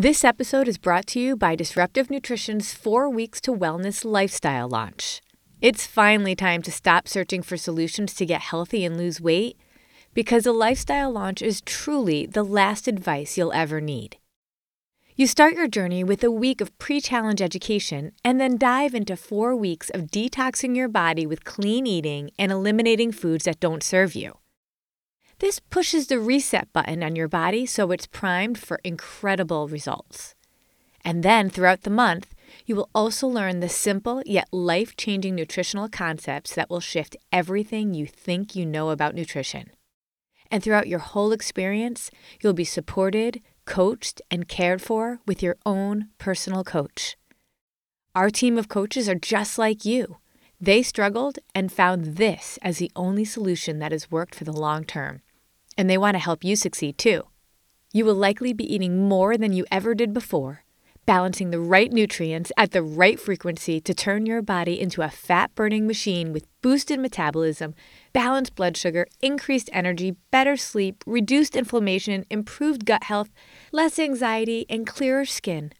This episode is brought to you by Disruptive Nutrition's Four Weeks to Wellness Lifestyle launch. It's finally time to stop searching for solutions to get healthy and lose weight because a lifestyle launch is truly the last advice you'll ever need. You start your journey with a week of pre challenge education and then dive into four weeks of detoxing your body with clean eating and eliminating foods that don't serve you. This pushes the reset button on your body so it's primed for incredible results. And then throughout the month, you will also learn the simple yet life changing nutritional concepts that will shift everything you think you know about nutrition. And throughout your whole experience, you'll be supported, coached, and cared for with your own personal coach. Our team of coaches are just like you. They struggled and found this as the only solution that has worked for the long term. And they want to help you succeed too. You will likely be eating more than you ever did before, balancing the right nutrients at the right frequency to turn your body into a fat burning machine with boosted metabolism, balanced blood sugar, increased energy, better sleep, reduced inflammation, improved gut health, less anxiety, and clearer skin,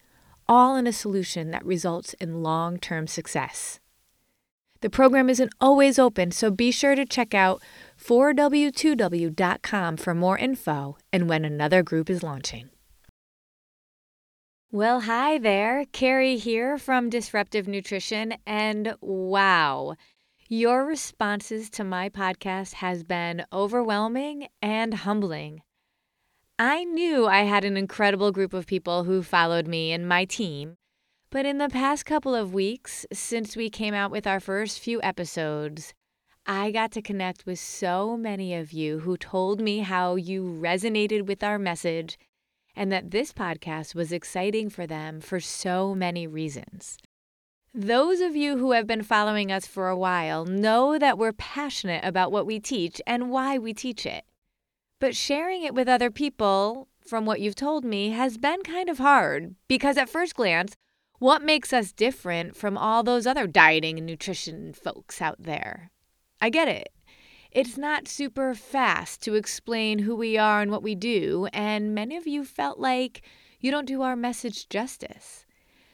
all in a solution that results in long term success. The program isn't always open, so be sure to check out 4w2w.com for more info and when another group is launching. Well, hi there. Carrie here from Disruptive Nutrition. And wow, your responses to my podcast has been overwhelming and humbling. I knew I had an incredible group of people who followed me and my team, but in the past couple of weeks, since we came out with our first few episodes, I got to connect with so many of you who told me how you resonated with our message and that this podcast was exciting for them for so many reasons. Those of you who have been following us for a while know that we're passionate about what we teach and why we teach it. But sharing it with other people, from what you've told me, has been kind of hard because at first glance, what makes us different from all those other dieting and nutrition folks out there? I get it. It's not super fast to explain who we are and what we do, and many of you felt like you don't do our message justice.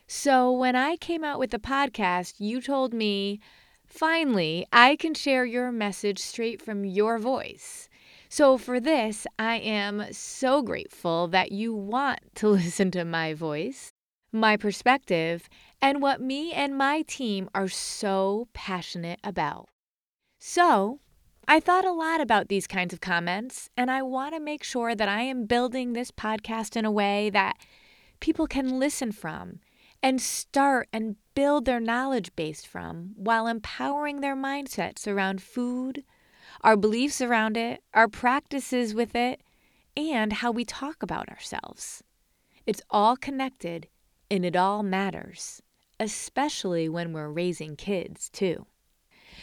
So when I came out with the podcast, you told me, finally, I can share your message straight from your voice. So for this, I am so grateful that you want to listen to my voice, my perspective, and what me and my team are so passionate about. So, I thought a lot about these kinds of comments, and I want to make sure that I am building this podcast in a way that people can listen from and start and build their knowledge base from while empowering their mindsets around food, our beliefs around it, our practices with it, and how we talk about ourselves. It's all connected and it all matters, especially when we're raising kids, too.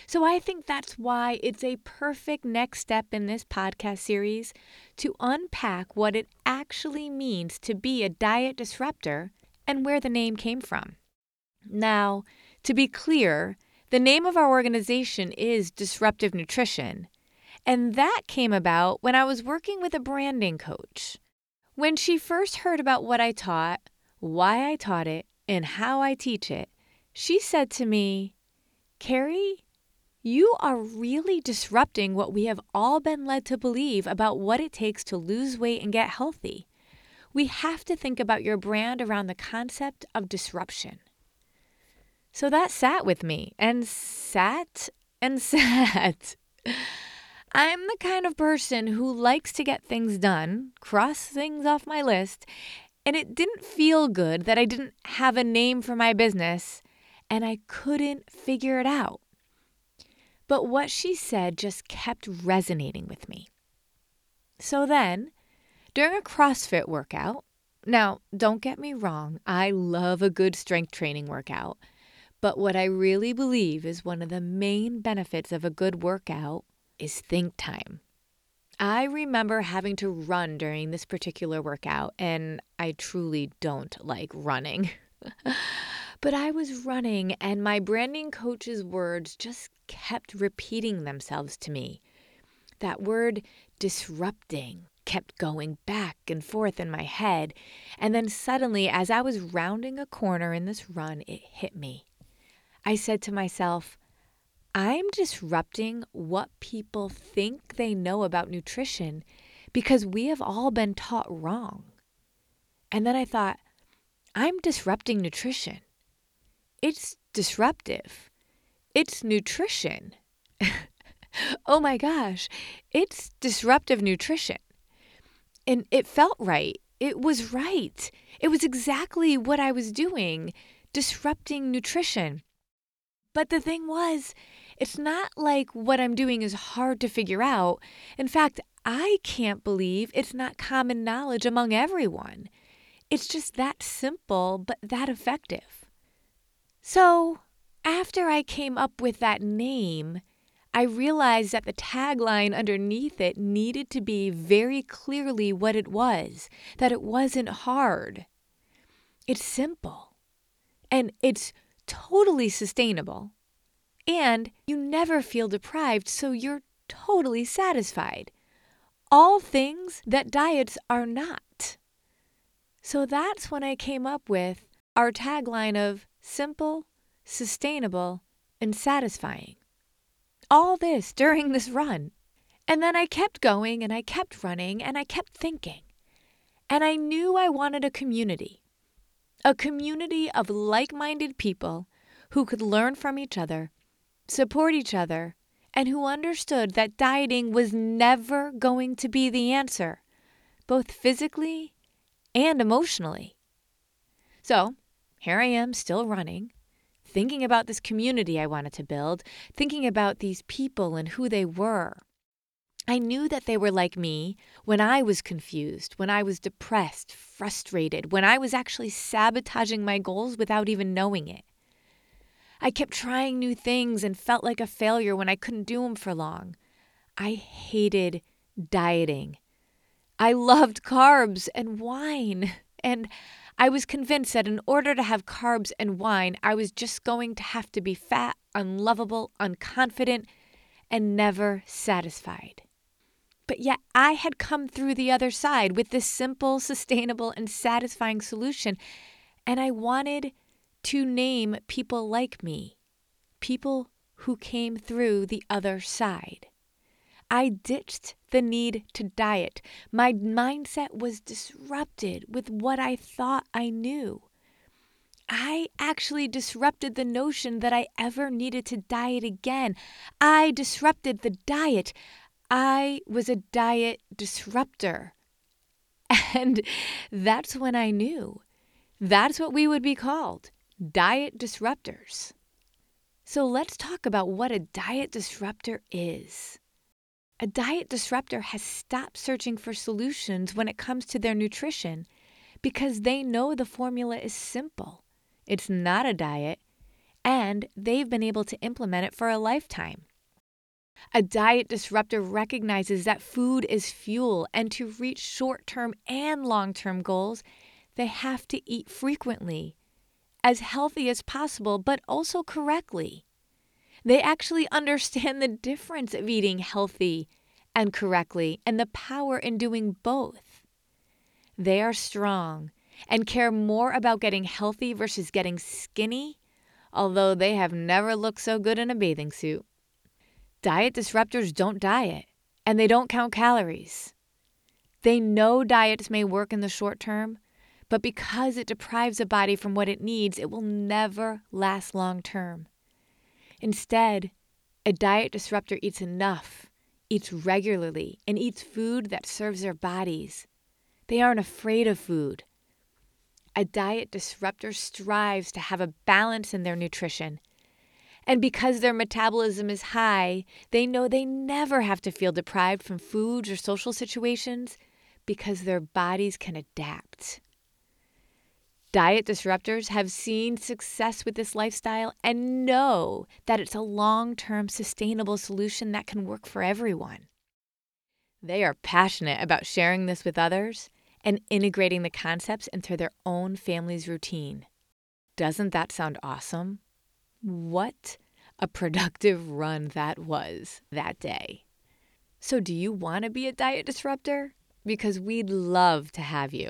So I think that's why it's a perfect next step in this podcast series to unpack what it actually means to be a diet disruptor and where the name came from. Now, to be clear, the name of our organization is Disruptive Nutrition, and that came about when I was working with a branding coach. When she first heard about what I taught, why I taught it, and how I teach it, she said to me, Carrie, you are really disrupting what we have all been led to believe about what it takes to lose weight and get healthy. We have to think about your brand around the concept of disruption. So that sat with me and sat and sat. I'm the kind of person who likes to get things done, cross things off my list, and it didn't feel good that I didn't have a name for my business and I couldn't figure it out. But what she said just kept resonating with me. So then, during a CrossFit workout, now don't get me wrong, I love a good strength training workout. But what I really believe is one of the main benefits of a good workout is think time. I remember having to run during this particular workout, and I truly don't like running. but I was running, and my branding coach's words just kept repeating themselves to me. That word disrupting kept going back and forth in my head. And then suddenly, as I was rounding a corner in this run, it hit me. I said to myself, I'm disrupting what people think they know about nutrition because we have all been taught wrong. And then I thought, I'm disrupting nutrition. It's disruptive. It's nutrition. oh my gosh, it's disruptive nutrition. And it felt right. It was right. It was exactly what I was doing, disrupting nutrition. But the thing was, it's not like what I'm doing is hard to figure out. In fact, I can't believe it's not common knowledge among everyone. It's just that simple, but that effective. So, after I came up with that name, I realized that the tagline underneath it needed to be very clearly what it was, that it wasn't hard. It's simple. And it's totally sustainable. And you never feel deprived, so you're totally satisfied. All things that diets are not. So that's when I came up with our tagline of simple, sustainable, and satisfying. All this during this run. And then I kept going and I kept running and I kept thinking. And I knew I wanted a community a community of like minded people who could learn from each other, support each other, and who understood that dieting was never going to be the answer, both physically and emotionally. So, here I am still running, thinking about this community I wanted to build, thinking about these people and who they were. I knew that they were like me when I was confused, when I was depressed, frustrated, when I was actually sabotaging my goals without even knowing it. I kept trying new things and felt like a failure when I couldn't do them for long. I hated dieting. I loved carbs and wine. And I was convinced that in order to have carbs and wine, I was just going to have to be fat, unlovable, unconfident, and never satisfied. But yet I had come through the other side with this simple, sustainable, and satisfying solution. And I wanted to name people like me, people who came through the other side. I ditched the need to diet. My mindset was disrupted with what I thought I knew. I actually disrupted the notion that I ever needed to diet again. I disrupted the diet. I was a diet disruptor. And that's when I knew. That's what we would be called diet disruptors. So let's talk about what a diet disruptor is. A diet disruptor has stopped searching for solutions when it comes to their nutrition because they know the formula is simple. It's not a diet, and they've been able to implement it for a lifetime. A diet disruptor recognizes that food is fuel, and to reach short term and long term goals, they have to eat frequently, as healthy as possible, but also correctly. They actually understand the difference of eating healthy and correctly and the power in doing both. They are strong and care more about getting healthy versus getting skinny, although they have never looked so good in a bathing suit. Diet disruptors don't diet and they don't count calories. They know diets may work in the short term, But because it deprives a body from what it needs, it will never last long term. Instead, a diet disruptor eats enough, eats regularly, and eats food that serves their bodies. They aren't afraid of food. A diet disruptor strives to have a balance in their nutrition. And because their metabolism is high, they know they never have to feel deprived from foods or social situations because their bodies can adapt. Diet disruptors have seen success with this lifestyle and know that it's a long term sustainable solution that can work for everyone. They are passionate about sharing this with others and integrating the concepts into their own family's routine. Doesn't that sound awesome? What a productive run that was that day. So, do you want to be a diet disruptor? Because we'd love to have you.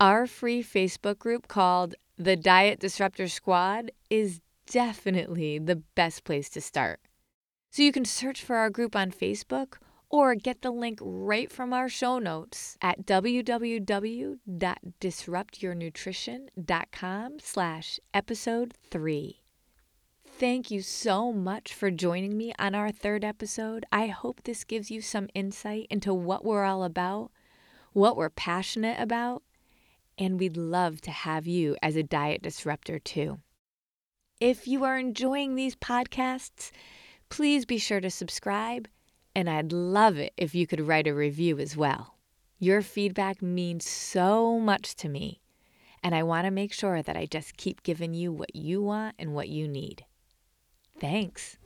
Our free Facebook group called the Diet Disruptor Squad is definitely the best place to start. So you can search for our group on Facebook or get the link right from our show notes at www.disruptyournutrition.com slash episode 3. Thank you so much for joining me on our third episode. I hope this gives you some insight into what we're all about, what we're passionate about, and we'd love to have you as a diet disruptor too. If you are enjoying these podcasts, please be sure to subscribe, and I'd love it if you could write a review as well. Your feedback means so much to me, and I want to make sure that I just keep giving you what you want and what you need. Thanks.